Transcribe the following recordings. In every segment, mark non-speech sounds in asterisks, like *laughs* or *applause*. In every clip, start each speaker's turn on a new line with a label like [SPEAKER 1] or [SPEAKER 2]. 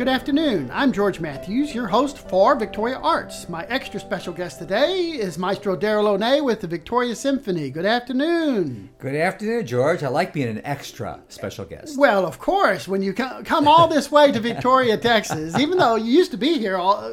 [SPEAKER 1] Good afternoon. I'm George Matthews, your host for Victoria Arts. My extra special guest today is Maestro Darryl One with the Victoria Symphony. Good afternoon.
[SPEAKER 2] Good afternoon, George. I like being an extra special guest.
[SPEAKER 1] Well, of course, when you come all this way to Victoria, *laughs* Texas, even though you used to be here, all,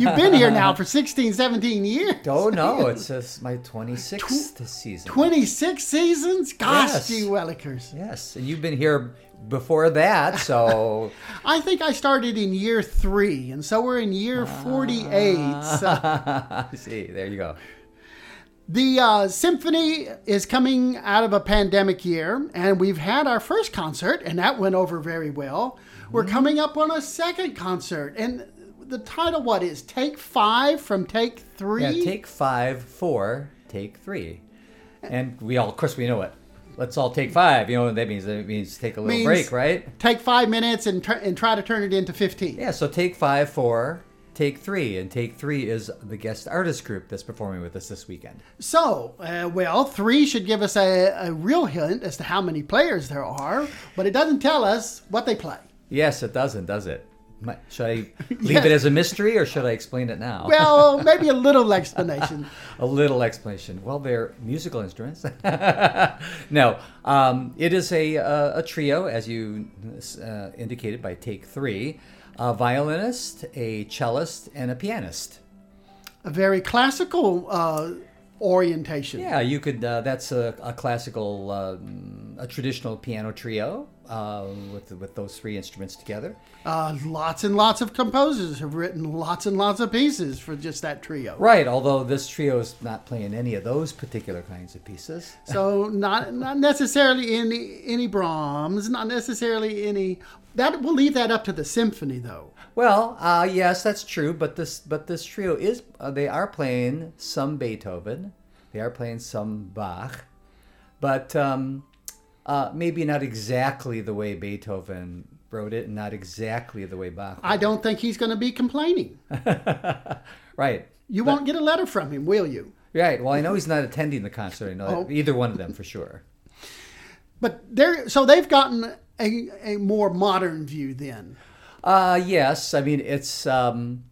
[SPEAKER 1] you've been here now for 16, 17 years. *laughs*
[SPEAKER 2] Oh, no, *laughs* it's just my 26th Tw- season.
[SPEAKER 1] 26 seasons? Gosh, yes. gee willikers.
[SPEAKER 2] Yes, and you've been here before that, so
[SPEAKER 1] I think I started in year three, and so we're in year forty-eight.
[SPEAKER 2] So. *laughs* See, there you go.
[SPEAKER 1] The uh, symphony is coming out of a pandemic year, and we've had our first concert, and that went over very well. We're mm-hmm. coming up on a second concert, and the title what is Take Five from Take Three?
[SPEAKER 2] Yeah, Take Five For, Take Three, and we all, of course, we know it let's all take five. You know what that means? That means take a little means break, right?
[SPEAKER 1] Take five minutes and, tr- and try to turn it into 15.
[SPEAKER 2] Yeah, so take five for Take Three, and Take Three is the guest artist group that's performing with us this weekend.
[SPEAKER 1] So, uh, well, three should give us a, a real hint as to how many players there are, but it doesn't tell us what they play.
[SPEAKER 2] Yes, it doesn't, does it? Should I *laughs* leave yeah. it as a mystery or should I explain it now?
[SPEAKER 1] Well, *laughs* maybe a little explanation. *laughs*
[SPEAKER 2] a little explanation. Well, they're musical instruments. no, um, it is a, a, a, trio, as you uh, indicated by take three a violinist, a cellist, and a pianist.
[SPEAKER 1] A very classical uh, orientation.
[SPEAKER 2] Yeah, you could. Uh, that's a, a classical, um, a traditional piano trio uh, with with those three instruments together.
[SPEAKER 1] Uh, lots and lots of composers have written lots and lots of pieces for just that trio.
[SPEAKER 2] Right, although this trio is not playing any of those particular kinds of pieces.
[SPEAKER 1] so not not necessarily any any Brahms, not necessarily any. That we'll leave that up to the symphony, though.
[SPEAKER 2] Well, uh, yes, that's true, but this but this trio is uh, they are playing some Beethoven, they are playing some Bach, but. Um, uh, maybe not exactly the way Beethoven wrote it, and not exactly the way Bach.
[SPEAKER 1] I don't think he's going to be complaining. *laughs*
[SPEAKER 2] right.
[SPEAKER 1] You but, won't get a letter from him, will you?
[SPEAKER 2] Right. Well, I know he's not attending the concert. I know oh. either one of them for sure. *laughs*
[SPEAKER 1] But they're so they've gotten a, a more modern view then.
[SPEAKER 2] Uh, yes. I mean, it's um,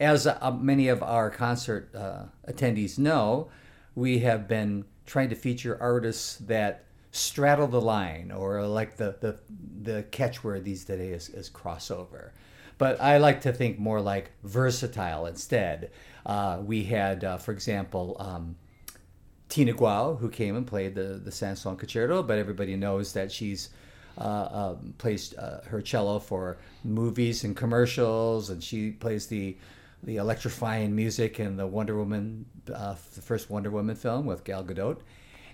[SPEAKER 2] as uh, many of our concert uh, attendees know, we have been trying to feature artists that straddle the line, or like the the, the catchword these days is, is crossover. But I like to think more like versatile instead. Uh, we had, uh, for example, um, Tina Guo, who came and played the the Saint-Saëns Concerto, but everybody knows that she's uh, um, plays uh, her cello for movies and commercials, and she plays the the electrifying music in the Wonder Woman, uh, the first Wonder Woman film with Gal Gadot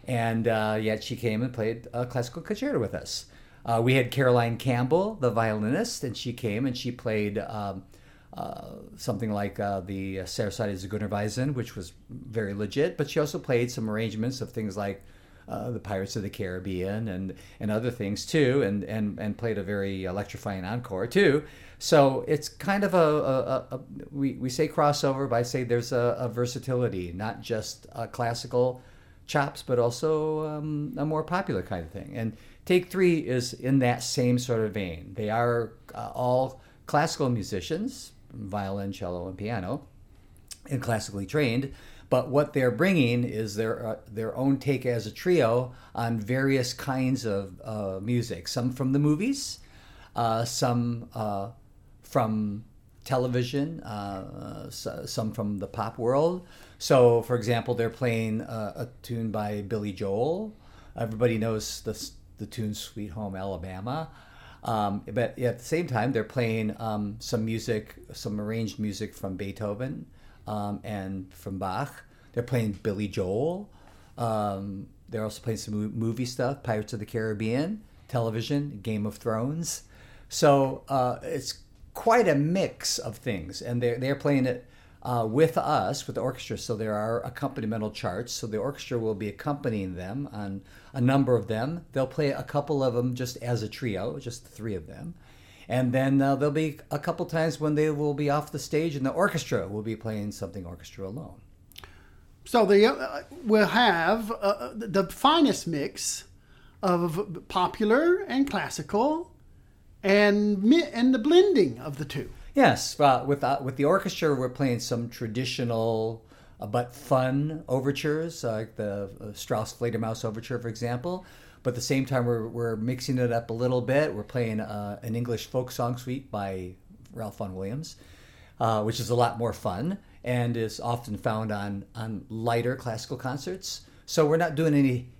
[SPEAKER 2] and uh, yet she came and played a classical concerto with us. Uh, we had Caroline Campbell, the violinist, and she came and she played um, uh, something like uh, the Sarasate Zigeunerweisen, which was very legit. But she also played some arrangements of things like uh, the Pirates of the Caribbean and, and other things too, and, and, and played a very electrifying encore too. So it's kind of a, a, a we, we say crossover, but I say there's a, a versatility, not just classical chops, but also um, a more popular kind of thing. And Take Three is in that same sort of vein. They are uh, all classical musicians, violin, cello, and piano, and classically trained. But what they're bringing is their uh, their own take as a trio on various kinds of uh, music. Some from the movies, uh, some uh, from television, uh, some from the pop world, so, for example, they're playing uh, a tune by Billy Joel. Everybody knows the, the tune Sweet Home Alabama. Um, but at the same time, they're playing um, some music, some arranged music from Beethoven um, and from Bach. They're playing Billy Joel. Um, they're also playing some movie stuff, Pirates of the Caribbean, television, Game of Thrones. So uh, it's quite a mix of things, and they're they're playing it uh, with us, with the orchestra. So there are accompanimental charts. So the orchestra will be accompanying them on a number of them. They'll play a couple of them just as a trio, just the three of them. And then uh, there'll be a couple times when they will be off the stage and the orchestra will be playing something orchestra alone.
[SPEAKER 1] So they uh, will have uh, the finest mix of popular and classical and and the blending of the two.
[SPEAKER 2] Yes, uh, with uh, with the orchestra, we're playing some traditional uh, but fun overtures, like the uh, Strauss Fledermaus overture, for example. But at the same time, we're, we're mixing it up a little bit. We're playing uh, an English folk song suite by Ralph Vaughan Williams, uh, which is a lot more fun and is often found on on lighter classical concerts. So we're not doing any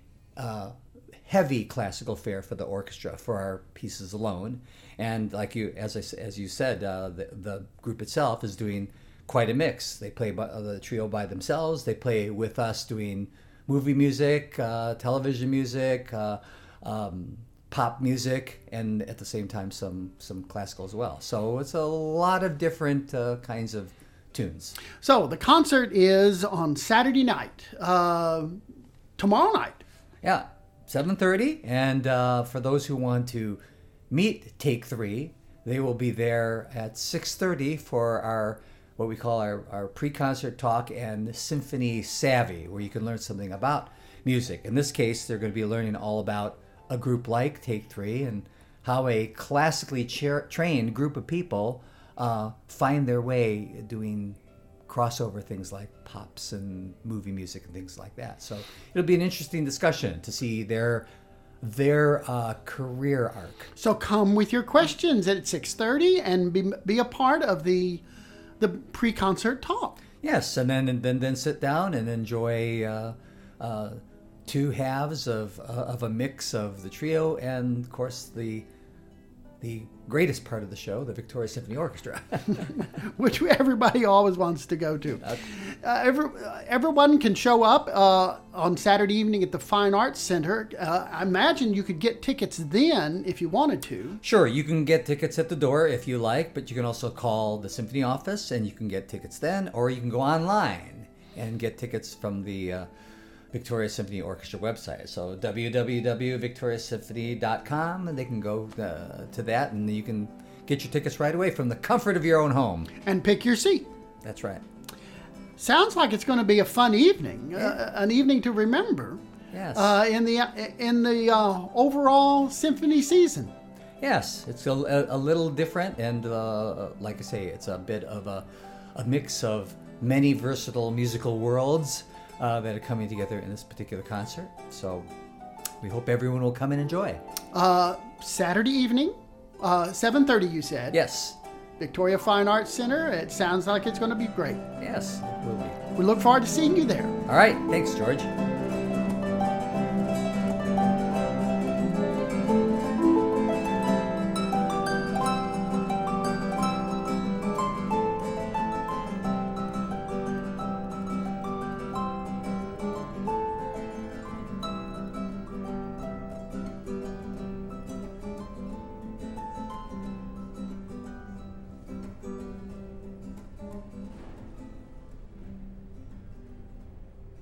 [SPEAKER 2] heavy classical fare for the orchestra for our pieces alone. And like you, as I, as you said, uh, the, the group itself is doing quite a mix. They play by, uh, the trio by themselves. They play with us doing movie music, uh, television music, uh, um, pop music, and at the same time some some classical as well. So it's a lot of different uh, kinds of tunes.
[SPEAKER 1] So the concert is on Saturday night, uh, tomorrow night.
[SPEAKER 2] Yeah, seven thirty, and uh, for those who want to meet Take Three, they will be there at six thirty for our what we call our, our pre-concert talk and symphony savvy, where you can learn something about music. In this case, they're going to be learning all about a group like Take Three and how a classically cha- trained group of people uh, find their way doing crossover things like pops and movie music and things like that. So it'll be an interesting discussion to see their their uh, career arc.
[SPEAKER 1] So come with your questions at six thirty and be be a part of the the pre-concert talk.
[SPEAKER 2] Yes, and then and then then sit down and enjoy uh, uh, two halves of uh, of a mix of the trio and of course the the greatest part of the show, the Victoria Symphony Orchestra. *laughs* *laughs*
[SPEAKER 1] which everybody always wants to go to. Uh, every, uh, everyone can show up uh, on Saturday evening at the Fine Arts Center. Uh, I imagine you could get tickets then if you wanted to.
[SPEAKER 2] Sure, you can get tickets at the door if you like, but you can also call the symphony office and you can get tickets then, or you can go online and get tickets from the uh, Victoria Symphony Orchestra website. So www.victoriasymphony.com, and they can go uh, to that, and you can get your tickets right away from the comfort of your own home.
[SPEAKER 1] And pick your seat.
[SPEAKER 2] That's right.
[SPEAKER 1] Sounds like it's going to be a fun evening, uh, an evening to remember.
[SPEAKER 2] Yes.
[SPEAKER 1] Uh, in the in the uh, overall symphony season.
[SPEAKER 2] Yes, it's a, a, a little different, and uh, like I say, it's a bit of a, a mix of many versatile musical worlds uh, that are coming together in this particular concert. So we hope everyone will come and enjoy.
[SPEAKER 1] Uh, Saturday evening, uh, seven thirty. You said.
[SPEAKER 2] Yes,
[SPEAKER 1] Victoria Fine Arts Center. It sounds like it's going to be great.
[SPEAKER 2] yes, it will be.
[SPEAKER 1] We look forward to seeing you there.
[SPEAKER 2] All right, thanks, George.